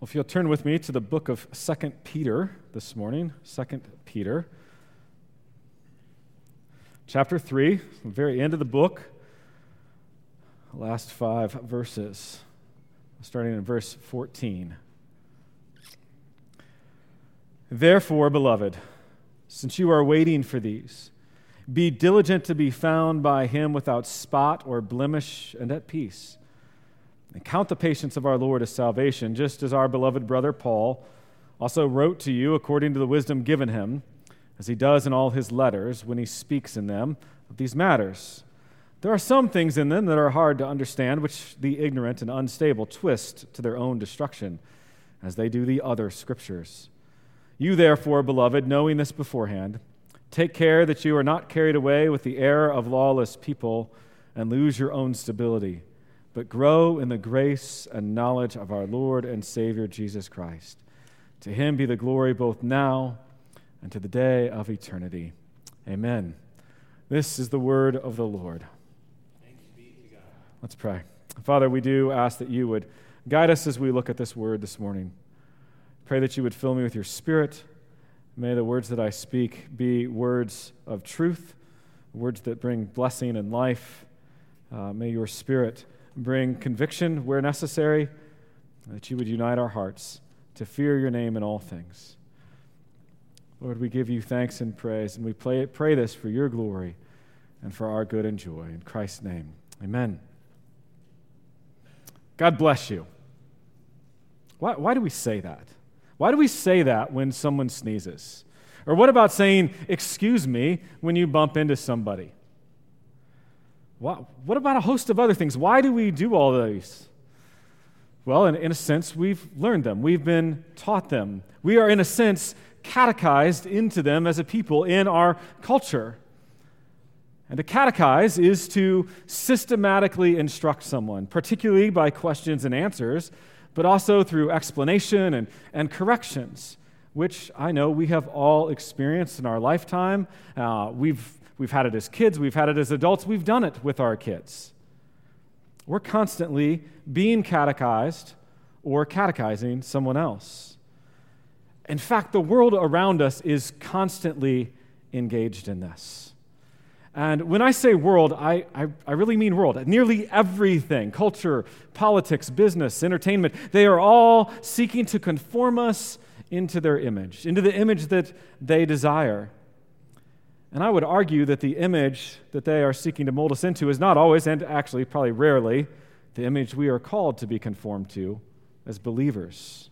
Well, if you'll turn with me to the book of 2 Peter this morning, 2 Peter, chapter 3, the very end of the book, last five verses, starting in verse 14. Therefore, beloved, since you are waiting for these, be diligent to be found by him without spot or blemish and at peace and count the patience of our Lord as salvation, just as our beloved brother Paul also wrote to you according to the wisdom given him, as he does in all his letters when he speaks in them of these matters. There are some things in them that are hard to understand, which the ignorant and unstable twist to their own destruction, as they do the other scriptures. You, therefore, beloved, knowing this beforehand, take care that you are not carried away with the error of lawless people and lose your own stability but grow in the grace and knowledge of our Lord and Savior Jesus Christ. To him be the glory both now and to the day of eternity. Amen. This is the word of the Lord. Let's pray. Father, we do ask that you would guide us as we look at this word this morning. Pray that you would fill me with your spirit. May the words that I speak be words of truth, words that bring blessing and life. Uh, may your spirit bring conviction where necessary, that you would unite our hearts to fear your name in all things. Lord, we give you thanks and praise, and we pray, pray this for your glory and for our good and joy. In Christ's name, amen. God bless you. Why, why do we say that? Why do we say that when someone sneezes? Or what about saying, excuse me, when you bump into somebody? What, about a host of other things? Why do we do all these? Well, in, in a sense, we've learned them, we've been taught them. We are, in a sense, catechized into them as a people in our culture. And to catechize is to systematically instruct someone, particularly by questions and answers, but also through explanation and, and corrections, which I know we have all experienced in our lifetime. Uh, we've We've had it as kids, we've had it as adults, we've done it with our kids. We're constantly being catechized or catechizing someone else. In fact, the world around us is constantly engaged in this. And when I say world, I, I, I, really mean world. Nearly everything culture, politics, business, entertainment they are all seeking to conform us into their image, into the image that they desire. And I would argue that the image that they are seeking to mold us into is not always, and actually probably rarely, the image we are called to be conformed to as believers.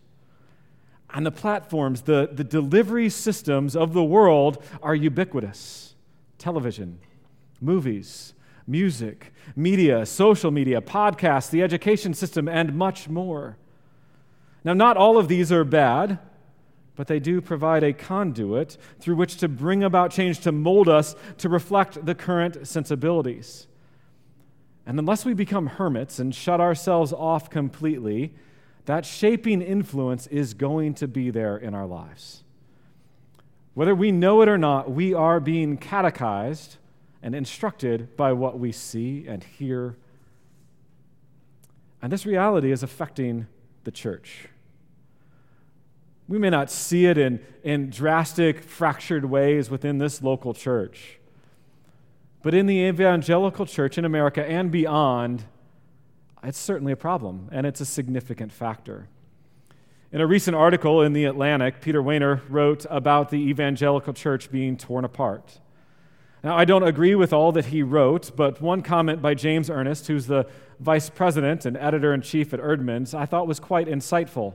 And the platforms, the, the delivery systems of the world are ubiquitous television, movies, music, media, social media, podcasts, the education system, and much more. Now, not all of these are bad but they do provide a conduit through which to bring about change, to mold us to reflect the current sensibilities. And unless we become hermits and shut ourselves off completely, that shaping influence is going to be there in our lives. Whether we know it or not, we are being catechized and instructed by what we see and hear. And this reality is affecting the church. We may not see it in, in drastic, fractured ways within this local church. But in the evangelical church in America and beyond, it's certainly a problem, and it's a significant factor. In a recent article in The Atlantic, Peter Wehner wrote about the evangelical church being torn apart. Now, I don't agree with all that he wrote, but one comment by James Ernest, who's the vice president and editor in chief at Eerdmans, I thought was quite insightful.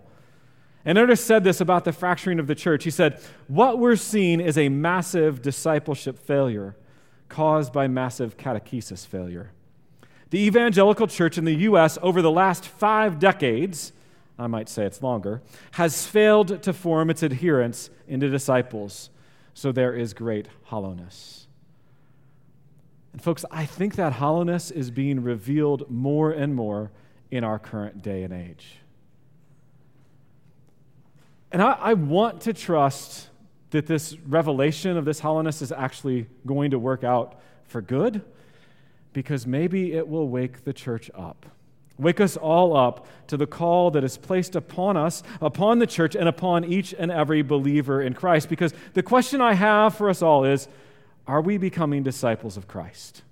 And Ernest said this about the fracturing of the church. He said, What we're seeing is a massive discipleship failure caused by massive catechesis failure. The evangelical church in the U.S. over the last five decades, I might say it's longer, has failed to form its adherents into disciples. So there is great hollowness. And, folks, I think that hollowness is being revealed more and more in our current day and age. And I, I want to trust that this revelation of this hollowness is actually going to work out for good because maybe it will wake the church up. Wake us all up to the call that is placed upon us, upon the church, and upon each and every believer in Christ. Because the question I have for us all is are we becoming disciples of Christ?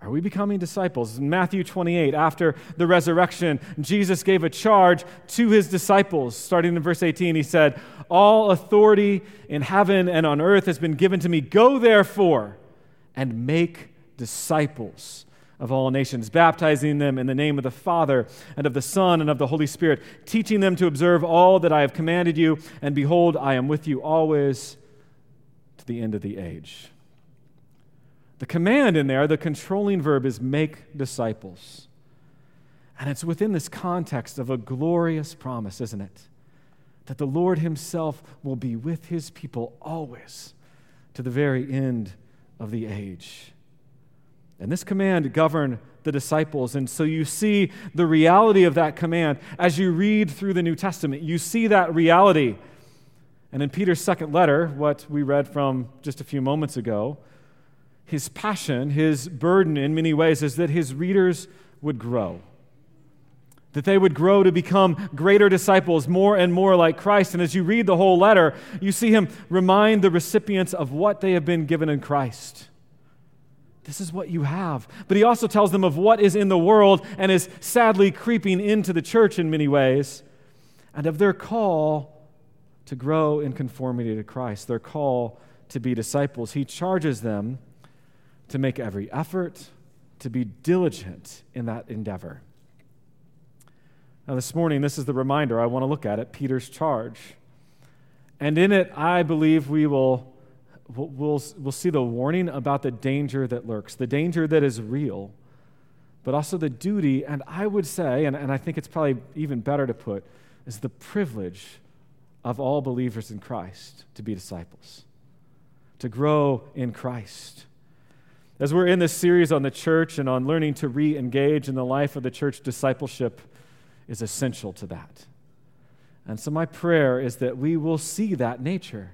Are we becoming disciples? In Matthew 28, after the resurrection, Jesus gave a charge to his disciples. Starting in verse 18, he said, All authority in heaven and on earth has been given to me. Go therefore and make disciples of all nations, baptizing them in the name of the Father and of the Son and of the Holy Spirit, teaching them to observe all that I have commanded you. And behold, I am with you always to the end of the age. The command in there, the controlling verb, is make disciples. And it's within this context of a glorious promise, isn't it? That the Lord Himself will be with His people always to the very end of the age. And this command governed the disciples. And so you see the reality of that command as you read through the New Testament. You see that reality. And in Peter's second letter, what we read from just a few moments ago, his passion, his burden in many ways is that his readers would grow. That they would grow to become greater disciples, more and more like Christ. And as you read the whole letter, you see him remind the recipients of what they have been given in Christ. This is what you have. But he also tells them of what is in the world and is sadly creeping into the church in many ways, and of their call to grow in conformity to Christ, their call to be disciples. He charges them to make every effort, to be diligent in that endeavor. Now, this morning, this is the reminder I want to look at it Peter's charge. And in it, I believe we will we'll, we'll see the warning about the danger that lurks, the danger that is real, but also the duty, and I would say, and, and I think it's probably even better to put, is the privilege of all believers in Christ to be disciples, to grow in Christ. As we're in this series on the church and on learning to re engage in the life of the church, discipleship is essential to that. And so, my prayer is that we will see that nature,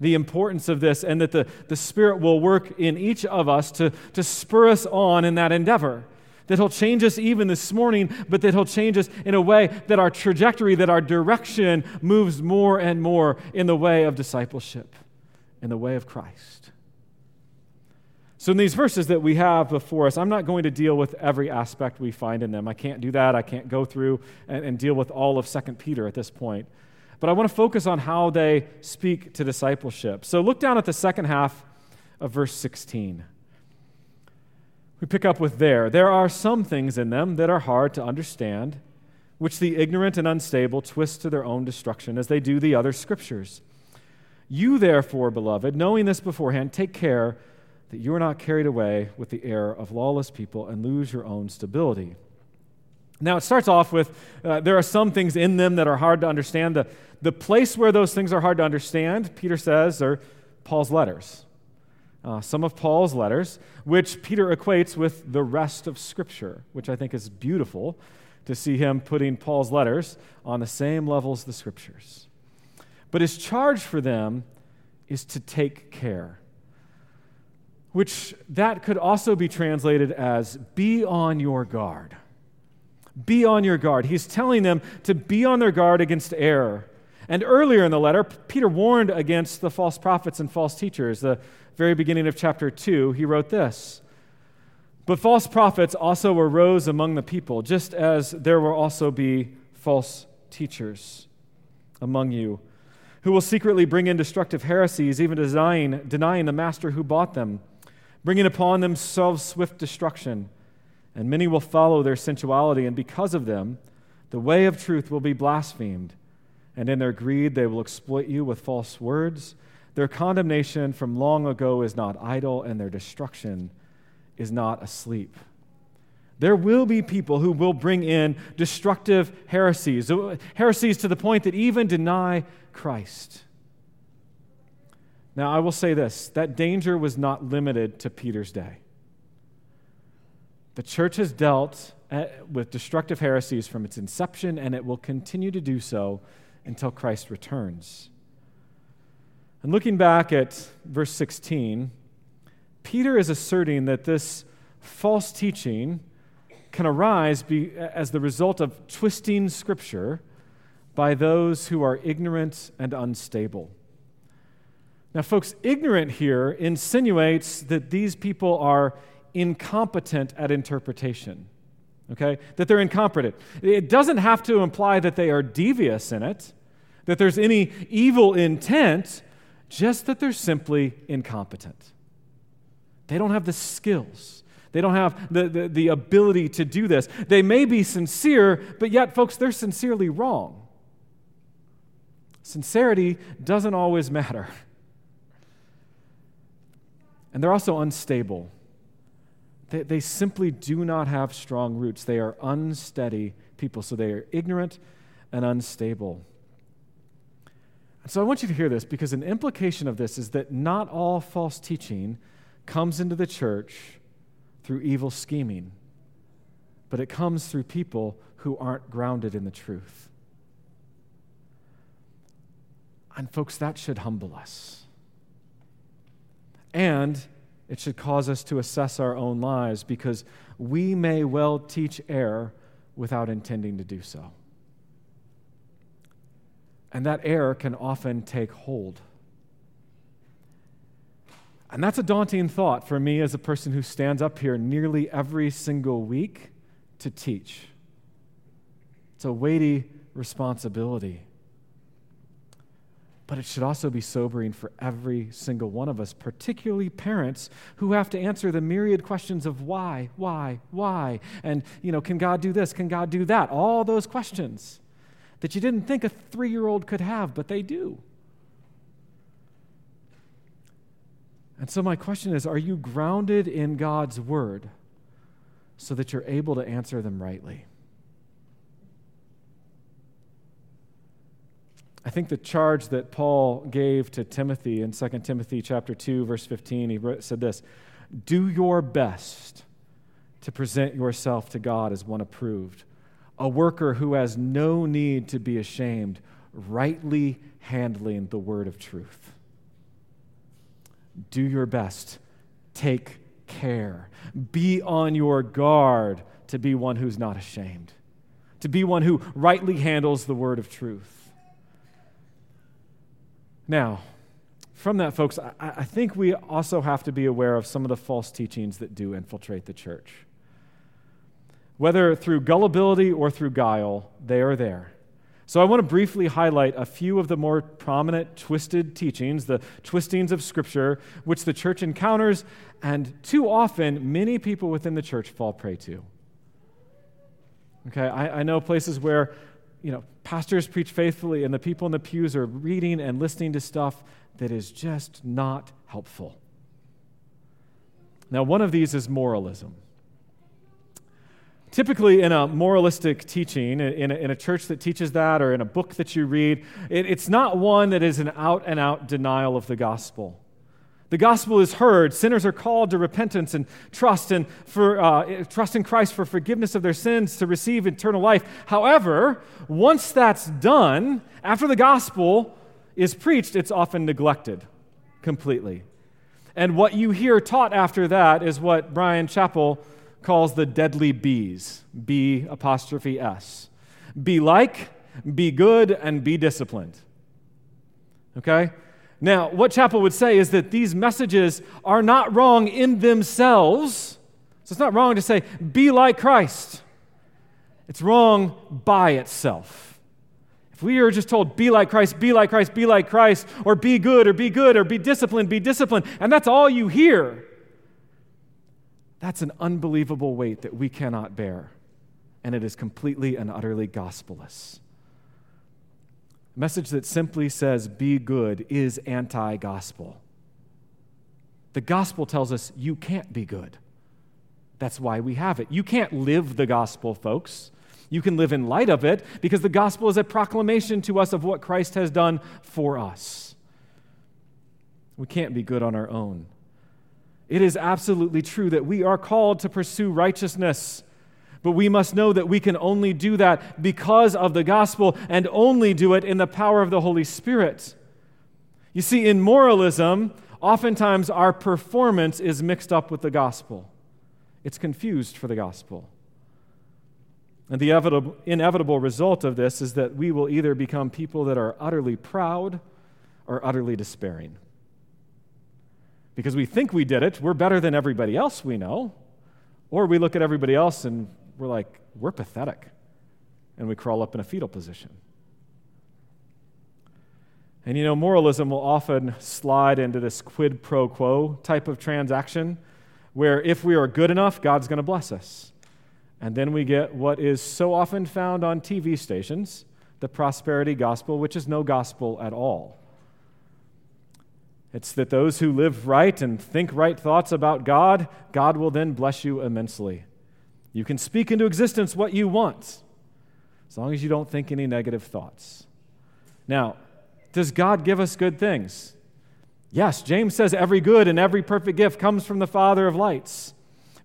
the importance of this, and that the, the Spirit will work in each of us to, to spur us on in that endeavor. That He'll change us even this morning, but that He'll change us in a way that our trajectory, that our direction moves more and more in the way of discipleship, in the way of Christ. So, in these verses that we have before us, I'm not going to deal with every aspect we find in them. I can't do that. I can't go through and, and deal with all of 2 Peter at this point. But I want to focus on how they speak to discipleship. So, look down at the second half of verse 16. We pick up with there. There are some things in them that are hard to understand, which the ignorant and unstable twist to their own destruction, as they do the other scriptures. You, therefore, beloved, knowing this beforehand, take care that you are not carried away with the error of lawless people and lose your own stability. Now, it starts off with uh, there are some things in them that are hard to understand. The, the place where those things are hard to understand, Peter says, are Paul's letters. Uh, some of Paul's letters, which Peter equates with the rest of Scripture, which I think is beautiful to see him putting Paul's letters on the same level as the Scriptures. But his charge for them is to take care which that could also be translated as be on your guard. Be on your guard. He's telling them to be on their guard against error. And earlier in the letter, Peter warned against the false prophets and false teachers. The very beginning of chapter 2, he wrote this But false prophets also arose among the people, just as there will also be false teachers among you, who will secretly bring in destructive heresies, even denying, denying the master who bought them bringing upon themselves swift destruction. And many will follow their sensuality, and because of them, the way of truth will be blasphemed. And in their greed, they will exploit you with false words. Their condemnation from long ago is not idle, and their destruction is not asleep. There will be people who will bring in destructive heresies, heresies to the point that even deny Christ. Now, I will say this that danger was not limited to Peter's day. The church has dealt eh, with destructive heresies from its inception, and it will continue to do so until Christ returns. And looking back at verse 16, Peter is asserting that this false teaching can arise be, as the result of twisting Scripture by those who are ignorant and unstable. Now, folks, ignorant here insinuates that these people are incompetent at interpretation. Okay? That they're incompetent. It doesn't have to imply that they are devious in it, that there's any evil intent, just that they're simply incompetent. They don't have the skills. They don't have the, the, the, ability to do this. They may be sincere, but yet, folks, they're sincerely wrong. Sincerity doesn't always matter. And they're also unstable. They, they simply do not have strong roots. They are unsteady people, so they are ignorant and unstable. And so I want you to hear this because an implication of this is that not all false teaching comes into the church through evil scheming, but it comes through people who aren't grounded in the truth. And, folks, that should humble us. And it should cause us to assess our own lives because we may well teach error without intending to do so. And that error can often take hold. And that's a daunting thought for me as a person who stands up here nearly every single week to teach. It's a weighty responsibility. But it should also be sobering for every single one of us, particularly parents who have to answer the myriad questions of why, why, why, and, you know, can God do this? Can God do that? All those questions that you didn't think a three year old could have, but they do. And so, my question is are you grounded in God's word so that you're able to answer them rightly? I think the charge that Paul gave to Timothy in 2 Timothy chapter 2 verse 15 he said this do your best to present yourself to God as one approved a worker who has no need to be ashamed rightly handling the word of truth. Do your best. Take care. Be on your guard to be one who's not ashamed to be one who rightly handles the word of truth now, from that, folks, I, I, think we also have to be aware of some of the false teachings that do infiltrate the church. Whether through gullibility or through guile, they are there. So I want to briefly highlight a few of the more prominent twisted teachings, the twistings of Scripture, which the church encounters, and too often many people within the church fall prey to. Okay, I, I know places where you know, pastors preach faithfully and the people in the pews are reading and listening to stuff that is just not helpful. Now, one of these is moralism. Typically, in a moralistic teaching, in a, in a, church that teaches that, or in a book that you read, it, it's not one that is an out and out denial of the gospel. The gospel is heard. Sinners are called to repentance and trust and for uh, trust in Christ for forgiveness of their sins to receive eternal life. However, once that's done, after the gospel is preached, it's often neglected completely. And what you hear taught after that is what Brian Chapell calls the deadly B's. B apostrophe S. Be like, be good, and be disciplined. Okay? Now, what Chapell would say is that these messages are not wrong in themselves. So it's not wrong to say, be like Christ. It's wrong by itself. If we are just told, be like Christ, be like Christ, be like Christ, or be good, or be good, or be disciplined, be disciplined, and that's all you hear, that's an unbelievable weight that we cannot bear. And it is completely and utterly gospelless message that simply says, be good, is anti gospel. The gospel tells us you can't be good. That's why we have it. You can't live the gospel, folks. You can live in light of it because the gospel is a proclamation to us of what Christ has done for us. We can't be good on our own. It is absolutely true that we are called to pursue righteousness but we must know that we can only do that because of the gospel and only do it in the power of the Holy Spirit. You see, in moralism, oftentimes our performance is mixed up with the gospel, it's confused for the gospel. And the inevitable, result of this is that we will either become people that are utterly proud or utterly despairing. Because we think we did it, we're better than everybody else we know, or we look at everybody else and we're like, we're pathetic, and we crawl up in a fetal position. And you know, moralism will often slide into this quid pro quo type of transaction where if we are good enough, God's going to bless us. And then we get what is so often found on TV stations the prosperity gospel, which is no gospel at all. It's that those who live right and think right thoughts about God, God will then bless you immensely. You can speak into existence what you want, as long as you don't think any negative thoughts. Now, does God give us good things? Yes, James says every good and every perfect gift comes from the Father of lights.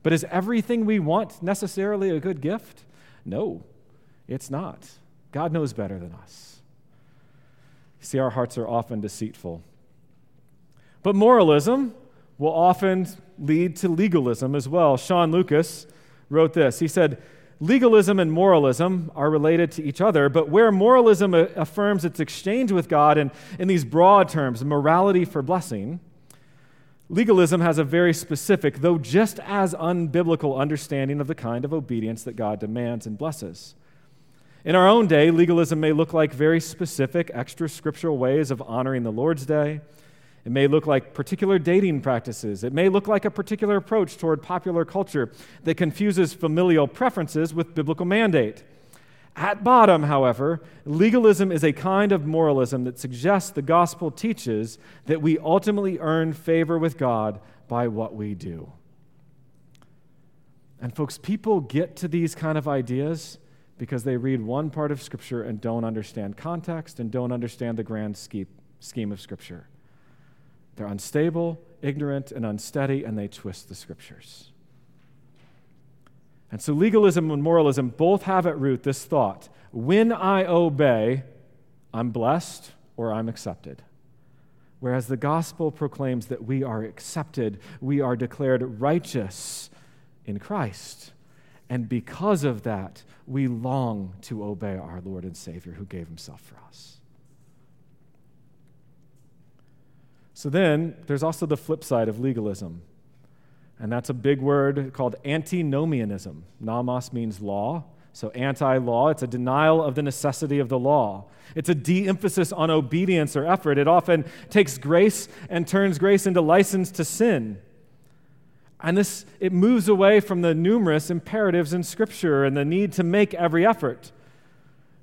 But is everything we want necessarily a good gift? No, it's not. God knows better than us. See, our hearts are often deceitful. But moralism will often lead to legalism as well. Sean Lucas wrote this. He said, Legalism and moralism are related to each other, but where moralism affirms its exchange with God in, in these broad terms, morality for blessing, legalism has a very specific, though just as unbiblical, understanding of the kind of obedience that God demands and blesses. In our own day, legalism may look like very specific, extra scriptural ways of honoring the Lord's Day it may look like particular dating practices. It may look like a particular approach toward popular culture that confuses familial preferences with biblical mandate. At bottom, however, legalism is a kind of moralism that suggests the gospel teaches that we ultimately earn favor with God by what we do. And, folks, people get to these kind of ideas because they read one part of Scripture and don't understand context and don't understand the grand scheme of Scripture. They're unstable, ignorant, and unsteady, and they twist the scriptures. And so legalism and moralism both have at root this thought when I obey, I'm blessed or I'm accepted. Whereas the gospel proclaims that we are accepted, we are declared righteous in Christ. And because of that, we long to obey our Lord and Savior who gave himself for us. So then there's also the flip side of legalism. And that's a big word called antinomianism. Nomos means law. So, anti law, it's a denial of the necessity of the law. It's a de emphasis on obedience or effort. It often takes grace and turns grace into license to sin. And this, it moves away from the numerous imperatives in Scripture and the need to make every effort.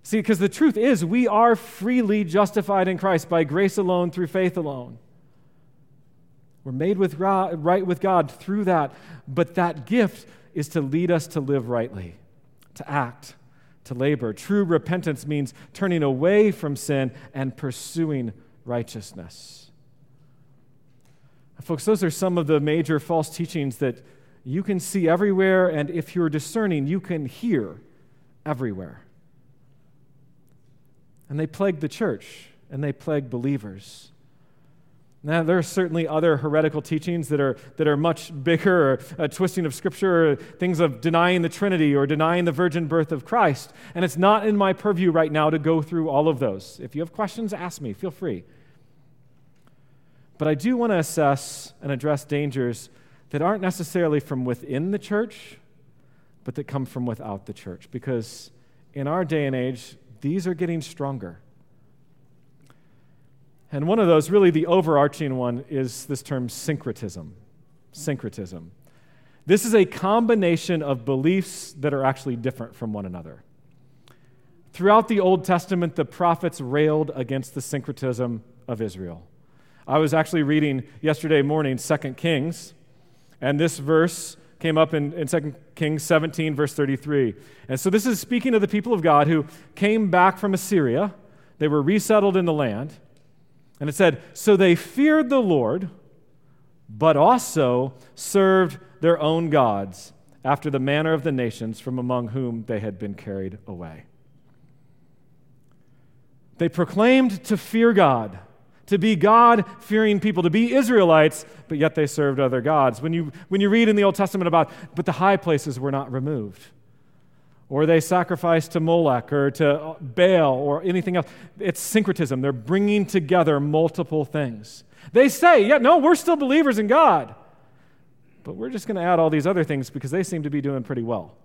See, because the truth is, we are freely justified in Christ by grace alone through faith alone. We're made with right with God through that. But that gift is to lead us to live rightly, to act, to labor. True repentance means turning away from sin and pursuing righteousness. Folks, those are some of the major false teachings that you can see everywhere, and if you're discerning, you can hear everywhere. And they plague the church, and they plague believers. Now, there are certainly other heretical teachings that are, that are much bigger, or a twisting of Scripture, or things of denying the Trinity or denying the virgin birth of Christ. And it's not in my purview right now to go through all of those. If you have questions, ask me, feel free. But I do want to assess and address dangers that aren't necessarily from within the church, but that come from without the church. Because in our day and age, these are getting stronger. And one of those, really the overarching one, is this term syncretism. Syncretism. This is a combination of beliefs that are actually different from one another. Throughout the Old Testament, the prophets railed against the syncretism of Israel. I was actually reading yesterday morning 2 Kings, and this verse came up in, in 2 Kings 17, verse 33. And so this is speaking of the people of God who came back from Assyria. They were resettled in the land. And it said, So they feared the Lord, but also served their own gods after the manner of the nations from among whom they had been carried away. They proclaimed to fear God, to be God fearing people, to be Israelites, but yet they served other gods. When you, when you read in the Old Testament about, but the high places were not removed. Or they sacrifice to Molech or to Baal or anything else. It's syncretism. They're bringing together multiple things. They say, yeah, no, we're still believers in God, but we're just going to add all these other things because they seem to be doing pretty well.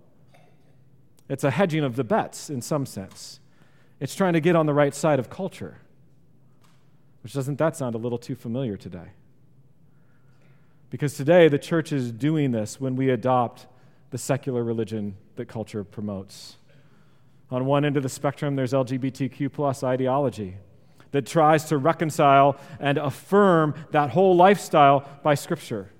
It's a hedging of the bets in some sense. It's trying to get on the right side of culture. Which doesn't that sound a little too familiar today? Because today the church is doing this when we adopt the secular religion that culture promotes. On one end of the spectrum, there's LGBTQ plus ideology that tries to reconcile and affirm that whole lifestyle by Scripture,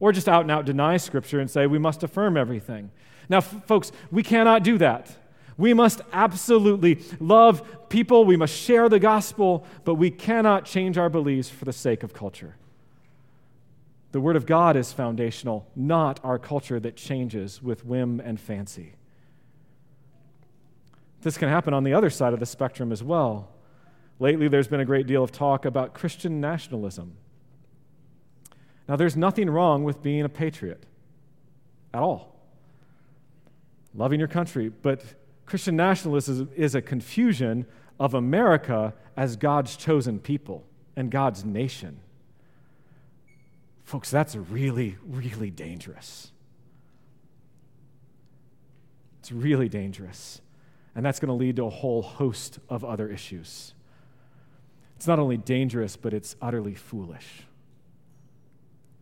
or just out and out deny Scripture and say we must affirm everything. Now, f- folks, we cannot do that. We must absolutely love people, we must share the gospel, but we cannot change our beliefs for the sake of culture. The Word of God is foundational, not our culture that changes with whim and fancy. This can happen on the other side of the spectrum as well. Lately, there's been a great deal of talk about Christian nationalism. Now, there's nothing wrong with being a patriot at all, loving your country, but Christian nationalism is a confusion of America as God's chosen people and God's nation. Folks, that's really, really dangerous. It's really dangerous. And that's going to lead to a whole host of other issues. It's not only dangerous, but it's utterly foolish.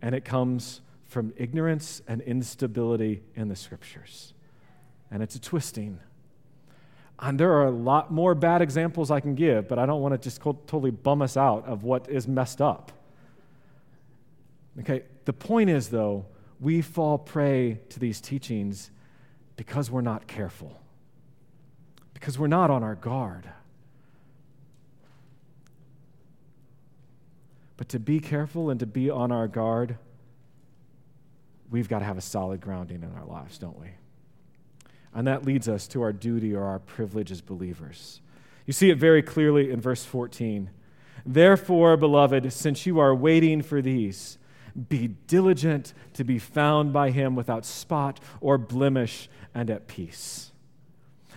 And it comes from ignorance and instability in the scriptures. And it's a twisting and there are a lot more bad examples I can give, but I don't want to just totally bum us out of what is messed up. Okay, the point is, though, we fall prey to these teachings because we're not careful, because we're not on our guard. But to be careful and to be on our guard, we've got to have a solid grounding in our lives, don't we? And that leads us to our duty or our privilege as believers. You see it very clearly in verse 14. Therefore, beloved, since you are waiting for these, be diligent to be found by him without spot or blemish and at peace.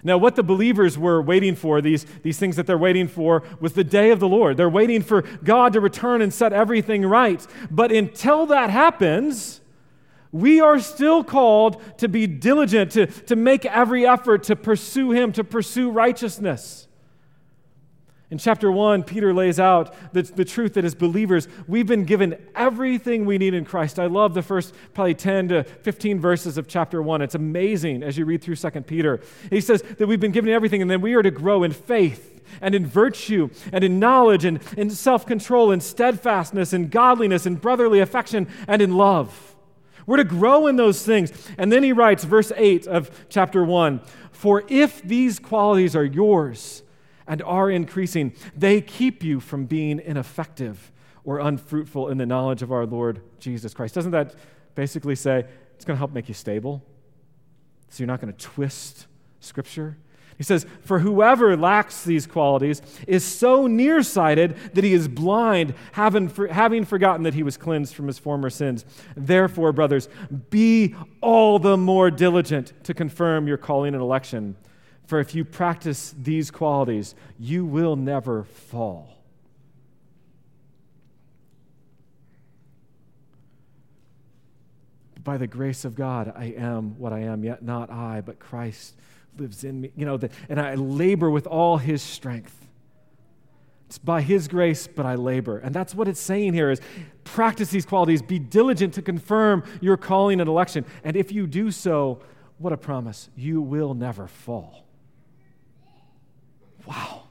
Now, what the believers were waiting for, these, these things that they're waiting for, was the day of the Lord. They're waiting for God to return and set everything right. But until that happens, we are still called to be diligent, to, to make every effort to pursue Him, to pursue righteousness. In chapter 1, Peter lays out the, the truth that as believers, we've been given everything we need in Christ. I love the first probably 10 to 15 verses of chapter 1. It's amazing as you read through 2 Peter. He says that we've been given everything, and then we are to grow in faith and in virtue and in knowledge and in self control and steadfastness and godliness and brotherly affection and in love. We're to grow in those things. And then he writes, verse 8 of chapter 1 For if these qualities are yours and are increasing, they keep you from being ineffective or unfruitful in the knowledge of our Lord Jesus Christ. Doesn't that basically say it's going to help make you stable? So you're not going to twist Scripture? He says, For whoever lacks these qualities is so nearsighted that he is blind, having, for, having forgotten that he was cleansed from his former sins. Therefore, brothers, be all the more diligent to confirm your calling and election. For if you practice these qualities, you will never fall. By the grace of God, I am what I am, yet not I, but Christ lives in me, you know, the, and I labor with all his strength. It's by his grace, but I labor. And that's what it's saying here is practice these qualities, be diligent to confirm your calling and election. And if you do so, what a promise. You will never fall. Wow.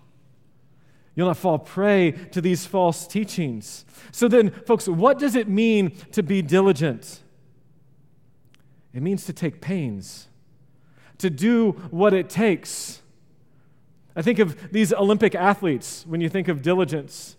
You'll not fall prey to these false teachings. So then, folks, what does it mean to be diligent? It means to take pains to do what it takes. I think of these Olympic athletes when you think of diligence.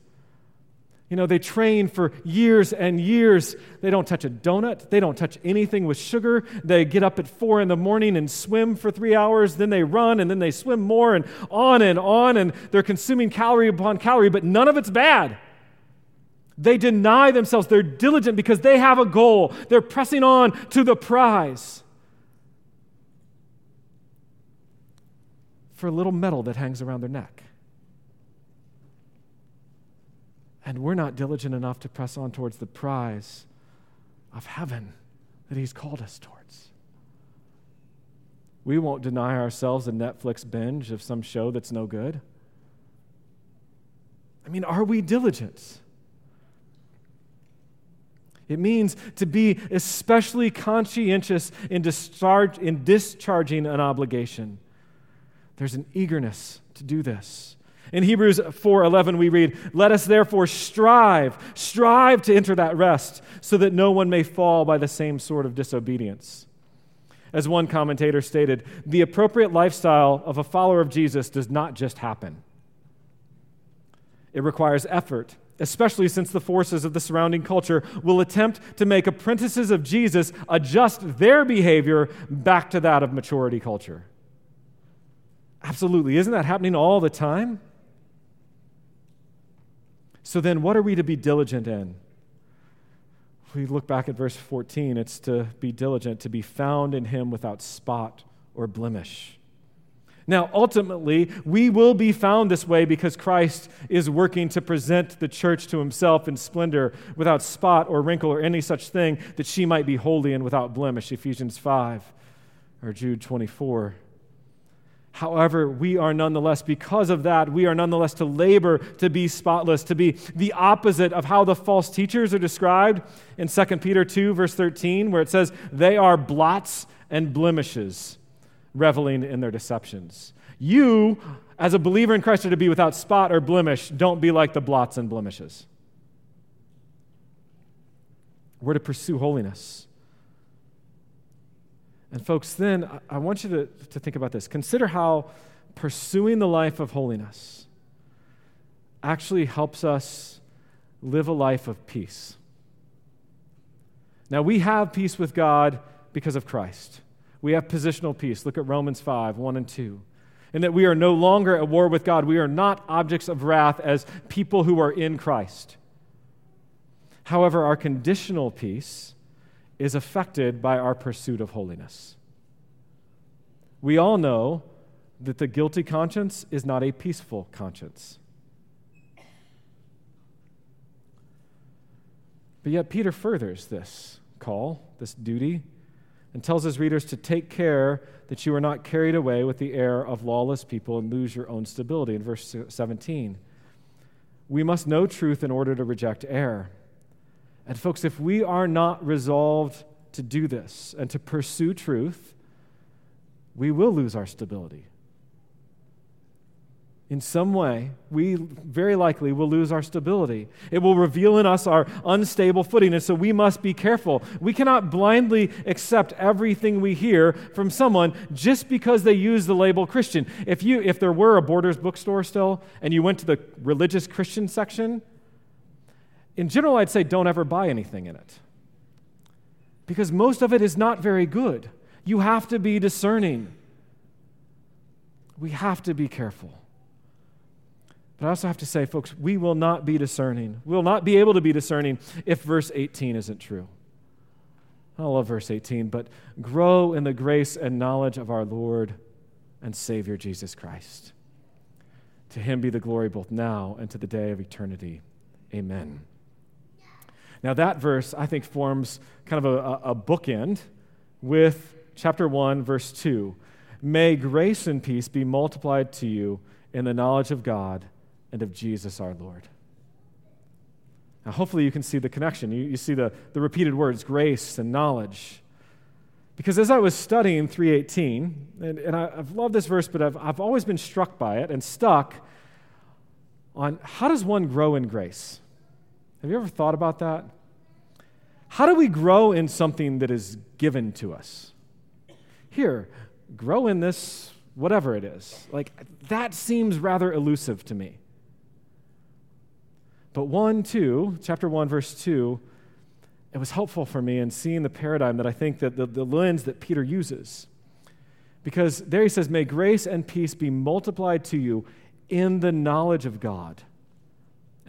You know, they train for years and years. They don't touch a donut. They don't touch anything with sugar. They get up at four in the morning and swim for three hours. Then they run and then they swim more and on and on. And they're consuming calorie upon calorie, but none of it's bad. They deny themselves. They're diligent because they have a goal. They're pressing on to the prize. for a little medal that hangs around their neck. And we're not diligent enough to press on towards the prize of heaven that He's called us towards. We won't deny ourselves a Netflix binge of some show that's no good. I mean, are we diligent? It means to be especially conscientious in, discharge, in discharging an obligation. There's an eagerness to do this. In Hebrews 4:11 we read, "Let us therefore strive, strive to enter that rest, so that no one may fall by the same sort of disobedience." As one commentator stated, the appropriate lifestyle of a follower of Jesus does not just happen. It requires effort, especially since the forces of the surrounding culture will attempt to make apprentices of Jesus adjust their behavior back to that of maturity culture. Absolutely. Isn't that happening all the time? So then, what are we to be diligent in? We look back at verse 14, it's to be diligent, to be found in him without spot or blemish. Now, ultimately, we will be found this way because Christ is working to present the church to himself in splendor, without spot or wrinkle or any such thing, that she might be holy and without blemish. Ephesians 5 or Jude 24. However, we are nonetheless, because of that, we are nonetheless to labor to be spotless, to be the opposite of how the false teachers are described in 2 Peter 2, verse 13, where it says, They are blots and blemishes reveling in their deceptions. You, as a believer in Christ, are to be without spot or blemish. Don't be like the blots and blemishes. We're to pursue holiness. And, folks, then I want you to, to think about this. Consider how pursuing the life of holiness actually helps us live a life of peace. Now, we have peace with God because of Christ. We have positional peace. Look at Romans 5 1 and 2. And that we are no longer at war with God. We are not objects of wrath as people who are in Christ. However, our conditional peace is affected by our pursuit of holiness. We all know that the guilty conscience is not a peaceful conscience. But yet, Peter furthers this call, this duty and tells his readers to take care that you are not carried away with the air of lawless people and lose your own stability. In verse 17, we must know truth in order to reject error. And, folks, if we are not resolved to do this and to pursue truth, we will lose our stability in some way, we very likely will lose our stability. It will reveal in us our unstable footing, and so we must be careful. We cannot blindly accept everything we hear from someone just because they use the label Christian. If, you, if there were a Borders bookstore still, and you went to the religious Christian section, in general, I'd say don't ever buy anything in it. Because most of it is not very good. You have to be discerning. We have to be careful. But I also have to say, folks, we will not be discerning. We will not be able to be discerning if verse 18 isn't true. I love verse 18, but grow in the grace and knowledge of our Lord and Savior Jesus Christ. To him be the glory both now and to the day of eternity. Amen. Now, that verse, I think, forms kind of a, a bookend with chapter 1, verse 2. May grace and peace be multiplied to you in the knowledge of God and of Jesus our Lord. Now, hopefully, you can see the connection. You, you see the, the repeated words grace and knowledge. Because as I was studying 318, and, and I, have loved this verse, but I've, I've always been struck by it and stuck on how does one grow in grace? Have you ever thought about that? How do we grow in something that is given to us? Here, grow in this, whatever it is. Like, that seems rather elusive to me. But 1, 2, chapter 1, verse 2, it was helpful for me in seeing the paradigm that I think that the, the lens that Peter uses. Because there he says, May grace and peace be multiplied to you in the knowledge of God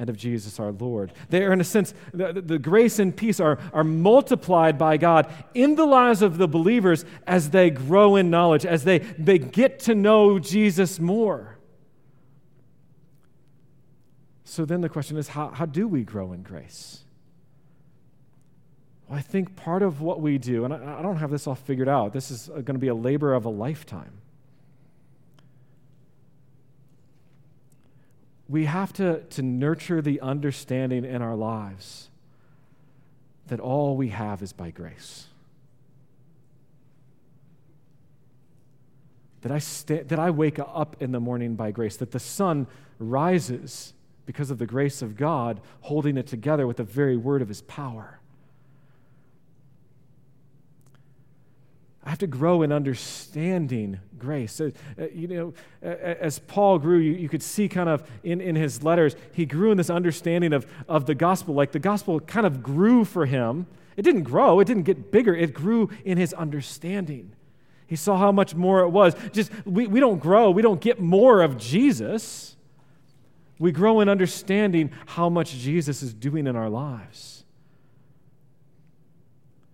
and of Jesus our Lord. They are, in a sense, the, the, grace and peace are, are multiplied by God in the lives of the believers as they grow in knowledge, as they, they get to know Jesus more. So then the question is how, how do we grow in grace? Well, I think part of what we do, and I, I don't have this all figured out, this is going to be a labor of a lifetime. We have to, to nurture the understanding in our lives that all we have is by grace. That I, that I wake up in the morning by grace, that the sun rises because of the grace of God, holding it together with the very word of his power. I have to grow in understanding grace. Uh, you know, as Paul grew, you, you could see kind of in, in his letters, he grew in this understanding of, of the gospel. Like the gospel kind of grew for him. It didn't grow, it didn't get bigger, it grew in his understanding. He saw how much more it was. Just we, we don't grow, we don't get more of Jesus. We grow in understanding how much Jesus is doing in our lives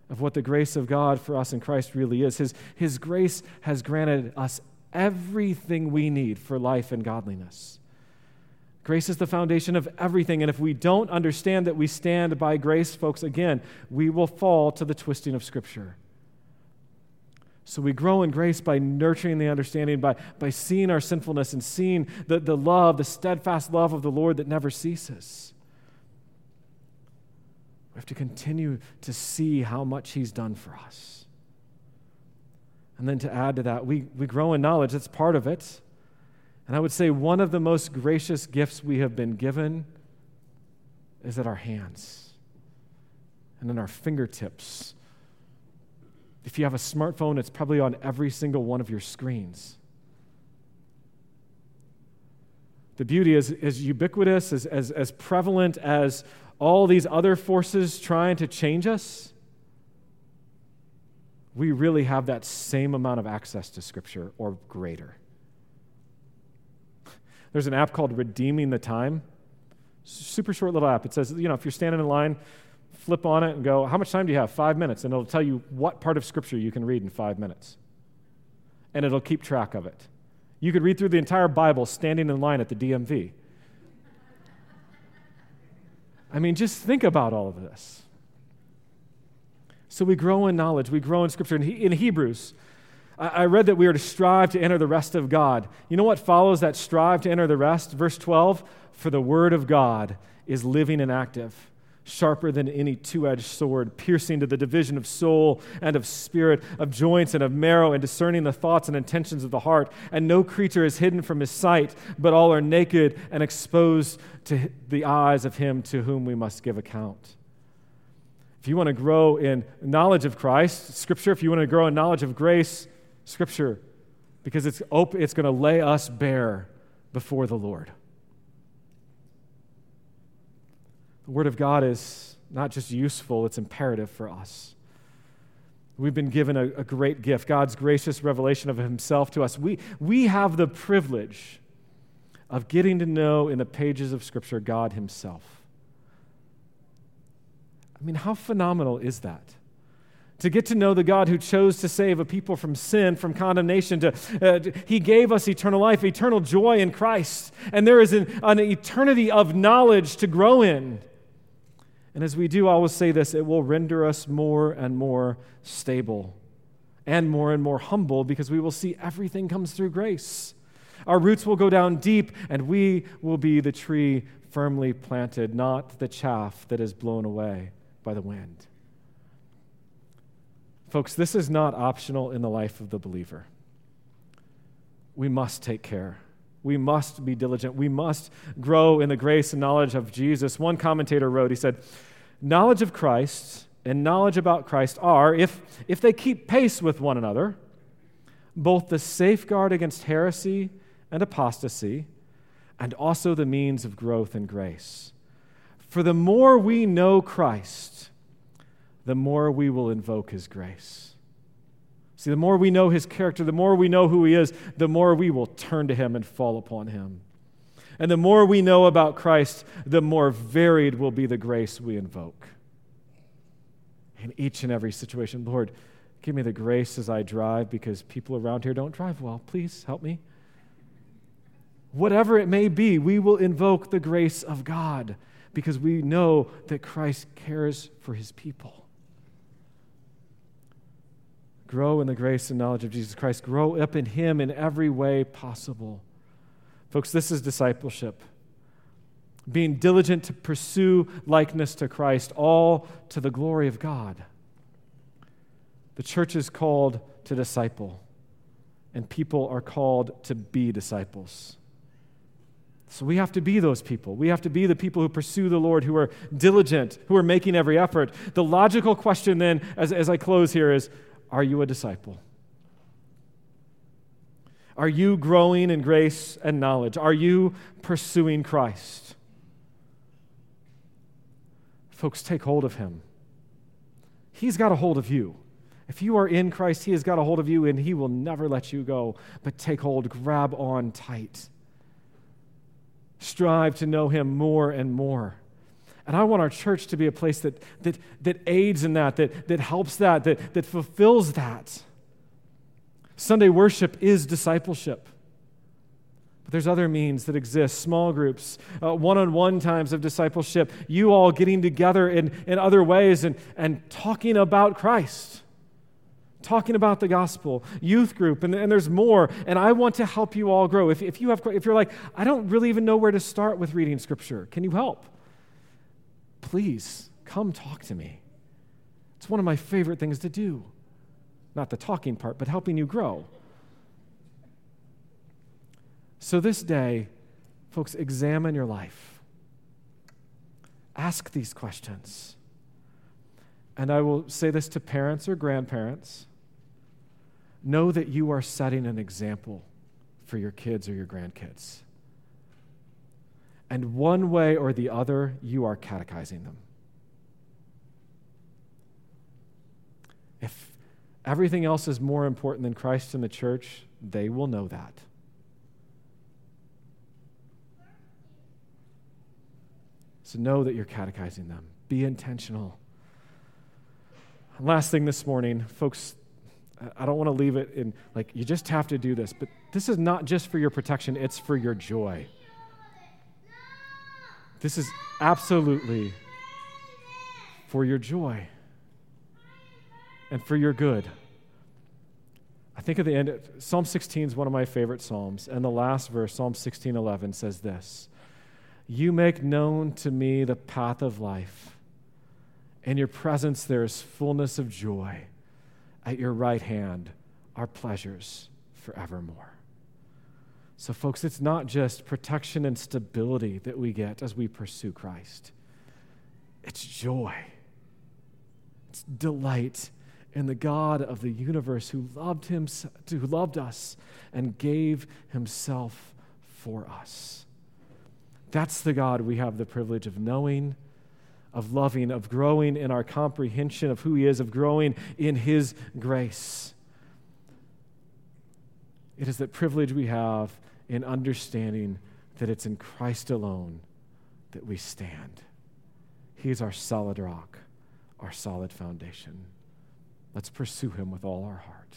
of what the grace of God for us in Christ really is. His, his grace has granted us everything we need for life and godliness. Grace is the foundation of everything. And if we don't understand that we stand by grace, folks, again, we will fall to the twisting of Scripture. So we grow in grace by nurturing the understanding, by, by seeing our sinfulness and seeing the, the love, the steadfast love of the Lord that never ceases. We have to continue to see how much He's done for us. And then to add to that, we, we grow in knowledge. That's part of it. And I would say one of the most gracious gifts we have been given is at our hands and in our fingertips. If you have a smartphone, it's probably on every single one of your screens. The beauty is as ubiquitous, as, as, as prevalent as all these other forces trying to change us, we really have that same amount of access to Scripture or greater. There's an app called Redeeming the Time. Super short little app. It says, you know, if you're standing in line, flip on it and go, How much time do you have? Five minutes. And it'll tell you what part of Scripture you can read in five minutes. And it'll keep track of it. You could read through the entire Bible standing in line at the DMV. I mean, just think about all of this. So we grow in knowledge, we grow in Scripture. In, Hebrews, I read that we are to strive to enter the rest of God. You know what follows that strive to enter the rest? Verse 12 For the Word of God is living and active sharper than any two edged sword, piercing to the division of soul and of spirit, of joints and of marrow, and discerning the thoughts and intentions of the heart. And no creature is hidden from his sight, but all are naked and exposed to the eyes of him to whom we must give account. If you want to grow in knowledge of Christ, Scripture, if you want to grow in knowledge of grace, Scripture, because it's, open, it's going to lay us bare before the Lord. The Word of God is not just useful, it's imperative for us. We've been given a, a, great gift, God's gracious revelation of Himself to us. We, we have the privilege of getting to know in the pages of Scripture God Himself. I mean, how phenomenal is that? To get to know the God who chose to save a people from sin, from condemnation, to, uh, He gave us eternal life, eternal joy in Christ. And there is an, an eternity of knowledge to grow in. And as we do, I say this it will render us more and more stable and more and more humble because we will see everything comes through grace. Our roots will go down deep, and we will be the tree firmly planted, not the chaff that is blown away by the wind. Folks, this is not optional in the life of the believer. We must take care. We must be diligent. We must grow in the grace and knowledge of Jesus. One commentator wrote, he said, knowledge of Christ and knowledge about Christ are, if, if they keep pace with one another, both the safeguard against heresy and apostasy, and also the means of growth and grace. For the more we know Christ, the more we will invoke his grace. See, the more we know his character, the more we know who he is, the more we will turn to him and fall upon him. And the more we know about Christ, the more varied will be the grace we invoke. In each and every situation, Lord, give me the grace as I drive because people around here don't drive well. Please help me. Whatever it may be, we will invoke the grace of God because we know that Christ cares for his people. Grow in the grace and knowledge of Jesus Christ. Grow up in him in every way possible. Folks, this is discipleship. Being diligent to pursue likeness to Christ, all to the glory of God. The church is called to disciple, and people are called to be disciples. So we have to be those people. We have to be the people who pursue the Lord, who are diligent, who are making every effort. The logical question then, as, as I close here, is Are you a disciple? Are you growing in grace and knowledge? Are you pursuing Christ? Folks, take hold of him. He's got a hold of you. If you are in Christ, he has got a hold of you and he will never let you go. But take hold, grab on tight. Strive to know him more and more. And I want our church to be a place that, that, that aids in that, that, that helps that, that, that fulfills that. Sunday worship is discipleship. But there's other means that exist small groups, one on one times of discipleship, you all getting together in, in other ways and, and talking about Christ, talking about the gospel, youth group, and, and there's more. And I want to help you all grow. If, if, you have, if you're like, I don't really even know where to start with reading scripture, can you help? Please come talk to me. It's one of my favorite things to do. Not the talking part, but helping you grow. So this day, folks, examine your life. Ask these questions. And I will say this to parents or grandparents know that you are setting an example for your kids or your grandkids. And one way or the other, you are catechizing them. If everything else is more important than Christ and the church, they will know that. So know that you're catechizing them. Be intentional. Last thing this morning, folks, I don't want to leave it in like you just have to do this, but this is not just for your protection, it's for your joy. This is absolutely for your joy and for your good. I think at the end, Psalm 16 is one of my favorite Psalms. And the last verse, Psalm 16 11, says this You make known to me the path of life. In your presence, there is fullness of joy. At your right hand are pleasures forevermore. So, folks, it's not just protection and stability that we get as we pursue Christ, it's joy, it's delight in the God of the universe who loved him, who loved us and gave himself for us. That's the God we have the privilege of knowing, of loving, of growing in our comprehension of who he is, of growing in his grace. It is that privilege we have in understanding that it's in Christ alone that we stand. He is our solid rock, our solid foundation. Let's pursue him with all our heart.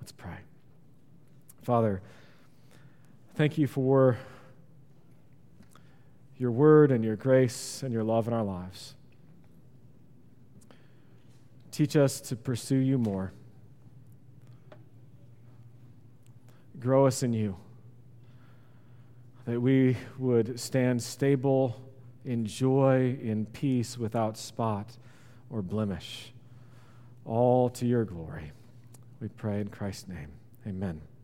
Let's pray. Father, thank you for your word and your grace and your love in our lives. Teach us to pursue you more. Grow us in you, that we would stand stable in joy, in peace, without spot or blemish all to your glory. We pray in Christ's name. Amen.